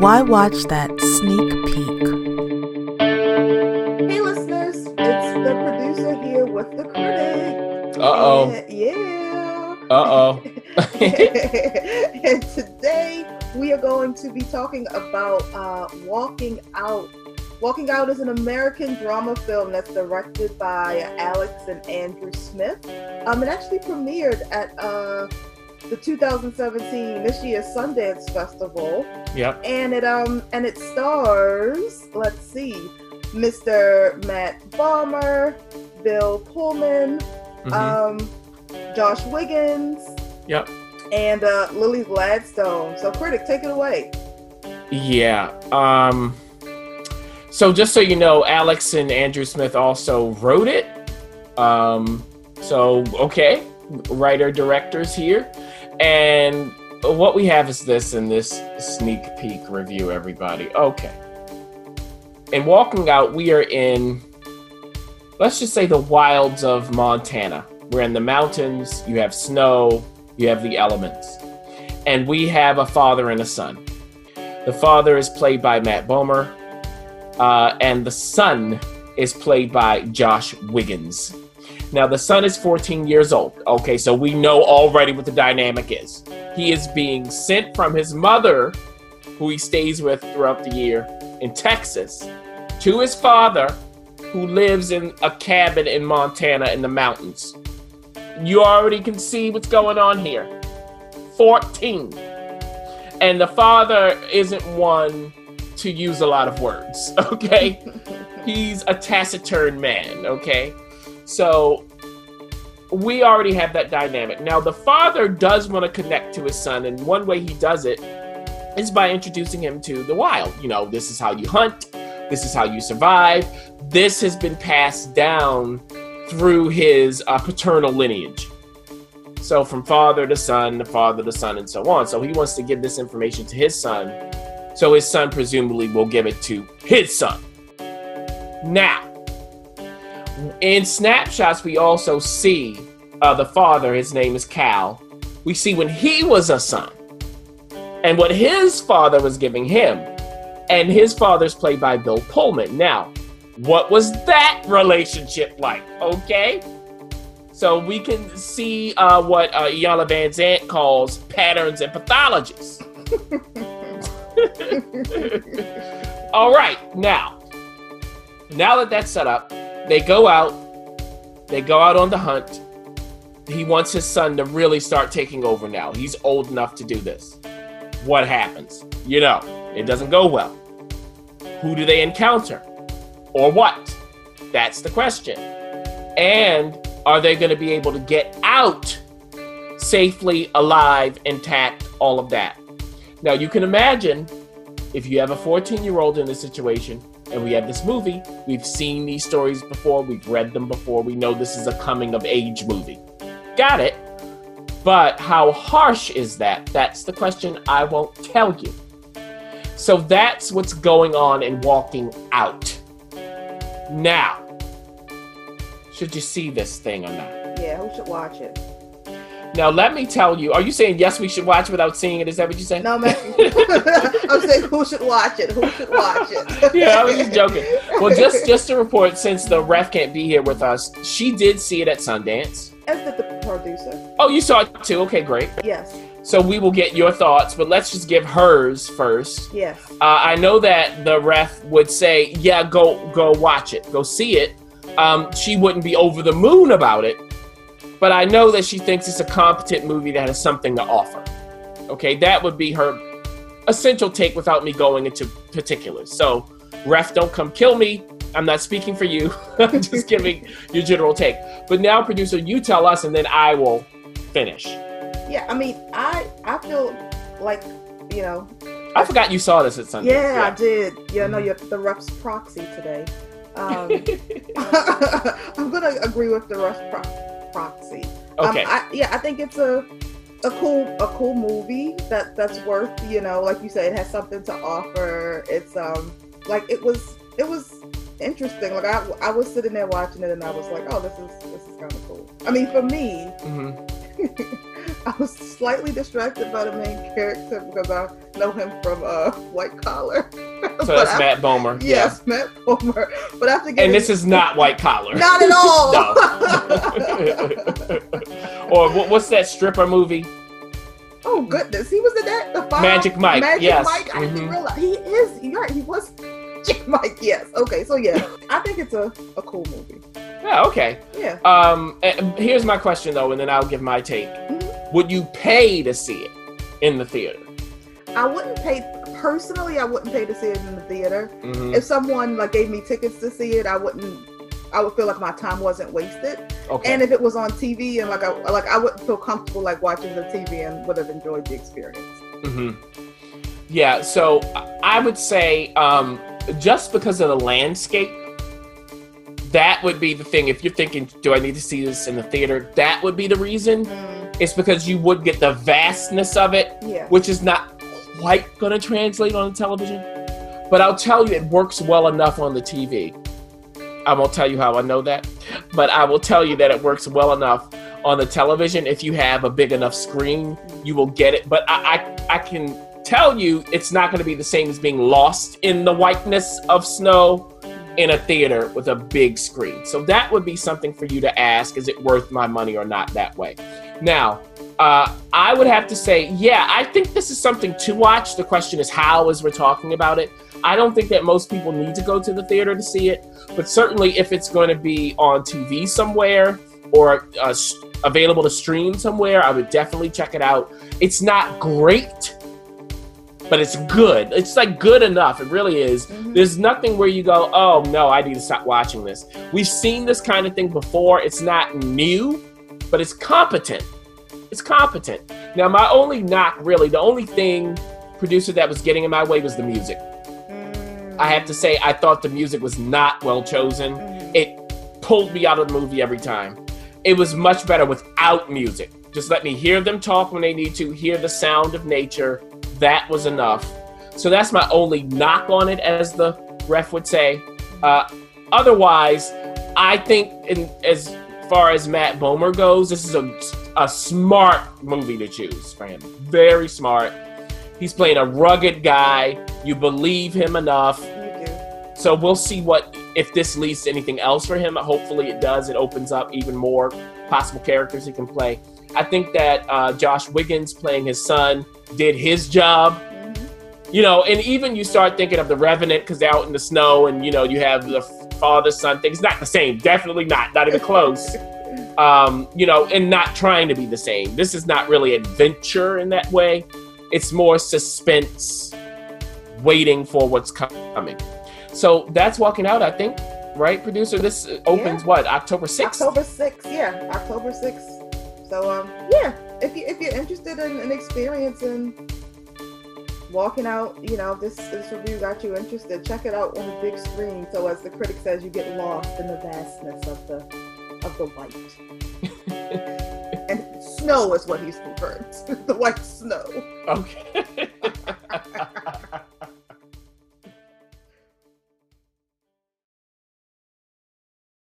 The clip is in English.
why watch that sneak peek? Hey, listeners, it's the producer here with the critic. Uh oh. Yeah. Uh oh. and today we are going to be talking about uh, Walking Out. Walking Out is an American drama film that's directed by Alex and Andrew Smith. Um, it actually premiered at uh, the 2017 this year's Sundance Festival, Yep. and it um and it stars let's see, Mr. Matt Bomer, Bill Pullman, Mhm. um, Josh Wiggins, Yep. and uh, Lily Gladstone. So, critic, take it away. Yeah. Um. So just so you know, Alex and Andrew Smith also wrote it. Um. So okay, writer directors here, and what we have is this in this sneak peek review. Everybody, okay. And walking out, we are in. Let's just say the wilds of Montana. We're in the mountains. You have snow. You have the elements, and we have a father and a son. The father is played by Matt Bomer, uh, and the son is played by Josh Wiggins. Now, the son is 14 years old. Okay, so we know already what the dynamic is. He is being sent from his mother, who he stays with throughout the year in Texas, to his father, who lives in a cabin in Montana in the mountains. You already can see what's going on here. 14 and the father isn't one to use a lot of words okay he's a taciturn man okay so we already have that dynamic now the father does want to connect to his son and one way he does it is by introducing him to the wild you know this is how you hunt this is how you survive this has been passed down through his uh, paternal lineage so from father to son, to father to son, and so on. So he wants to give this information to his son. So his son presumably will give it to his son. Now, in snapshots, we also see uh, the father, his name is Cal. We see when he was a son and what his father was giving him. And his father's played by Bill Pullman. Now, what was that relationship like? Okay. So we can see uh, what uh, Van Zant calls patterns and pathologies. All right, now, now that that's set up, they go out. They go out on the hunt. He wants his son to really start taking over now. He's old enough to do this. What happens? You know, it doesn't go well. Who do they encounter? Or what? That's the question. And are they going to be able to get out safely, alive, intact, all of that? Now, you can imagine if you have a 14 year old in this situation and we have this movie, we've seen these stories before, we've read them before, we know this is a coming of age movie. Got it. But how harsh is that? That's the question I won't tell you. So that's what's going on in Walking Out. Now, should you see this thing or not? Yeah, who should watch it? Now, let me tell you. Are you saying yes? We should watch without seeing it? Is that what you said? No, man. I'm saying who should watch it? Who should watch it? yeah, I was just joking. Well, just just to report, since the ref can't be here with us, she did see it at Sundance. As did the producer. Oh, you saw it too. Okay, great. Yes. So we will get your thoughts, but let's just give hers first. Yes. Uh, I know that the ref would say, "Yeah, go go watch it, go see it." Um, she wouldn't be over the moon about it, but I know that she thinks it's a competent movie that has something to offer. Okay, that would be her essential take without me going into particulars. So, ref, don't come kill me. I'm not speaking for you. I'm just giving your general take. But now, producer, you tell us, and then I will finish. Yeah, I mean, I I feel like you know. I forgot you saw this at Sundance. Yeah, I did. Yeah, no, you're the ref's proxy today. Um, I'm gonna agree with the ref's pro- proxy. Okay. Um, I, yeah, I think it's a a cool a cool movie that that's worth you know like you said it has something to offer. It's um like it was it was interesting. Like I I was sitting there watching it and I was like, oh, this is this is kind of cool. I mean, for me, hmm I was slightly distracted by the main character because I know him from uh, White Collar. So that's I, Matt Bomer. Yes, yeah. Matt Bomer. But after getting, and this is not White Collar. Not at all. or what's that stripper movie? Oh goodness, he was in that. The five, Magic Mike. Magic yes. Mike. I mm-hmm. didn't realize he is. You're right. He was Magic Mike. Yes. Okay. So yeah, I think it's a, a cool movie. Yeah. Okay. Yeah. Um. Here's my question though, and then I'll give my take. Mm-hmm. Would you pay to see it in the theater? I wouldn't pay personally. I wouldn't pay to see it in the theater. Mm-hmm. If someone like gave me tickets to see it, I wouldn't I would feel like my time wasn't wasted. Okay. And if it was on TV and like I like I wouldn't feel comfortable like watching the TV and would have enjoyed the experience. Mm-hmm. Yeah. So I would say um, just because of the landscape, that would be the thing. If you're thinking, do I need to see this in the theater? That would be the reason. Mm. It's because you would get the vastness of it, yeah. which is not quite going to translate on the television. But I'll tell you, it works well enough on the TV. I won't tell you how I know that, but I will tell you that it works well enough on the television. If you have a big enough screen, you will get it. But I, I, I can tell you it's not going to be the same as being lost in the whiteness of snow in a theater with a big screen. So that would be something for you to ask is it worth my money or not that way? Now, uh, I would have to say, yeah, I think this is something to watch. The question is how, as we're talking about it. I don't think that most people need to go to the theater to see it, but certainly if it's going to be on TV somewhere or uh, available to stream somewhere, I would definitely check it out. It's not great, but it's good. It's like good enough. It really is. Mm-hmm. There's nothing where you go, oh no, I need to stop watching this. We've seen this kind of thing before. It's not new, but it's competent. It's competent. Now, my only knock, really, the only thing producer that was getting in my way was the music. I have to say, I thought the music was not well chosen. Mm-hmm. It pulled me out of the movie every time. It was much better without music. Just let me hear them talk when they need to, hear the sound of nature. That was enough. So that's my only knock on it, as the ref would say. Uh, otherwise, I think, in, as far as Matt Bomer goes, this is a, a smart movie to choose for him. Very smart. He's playing a rugged guy. You believe him enough. So we'll see what if this leads to anything else for him. Hopefully it does. It opens up even more possible characters he can play. I think that uh, Josh Wiggins playing his son did his job. You know, and even you start thinking of the Revenant because they're out in the snow, and you know you have the father son thing. It's not the same. Definitely not. Not even close. Um, you know, and not trying to be the same. This is not really adventure in that way. It's more suspense, waiting for what's coming. So that's walking out, I think, right, producer? This opens yeah. what October sixth. October sixth, yeah, October sixth. So um, yeah, if you if you're interested in, an in experiencing walking out, you know, this this review got you interested. Check it out on the big screen. So as the critic says, you get lost in the vastness of the the white. and snow is what he's prefers. the white snow. Okay.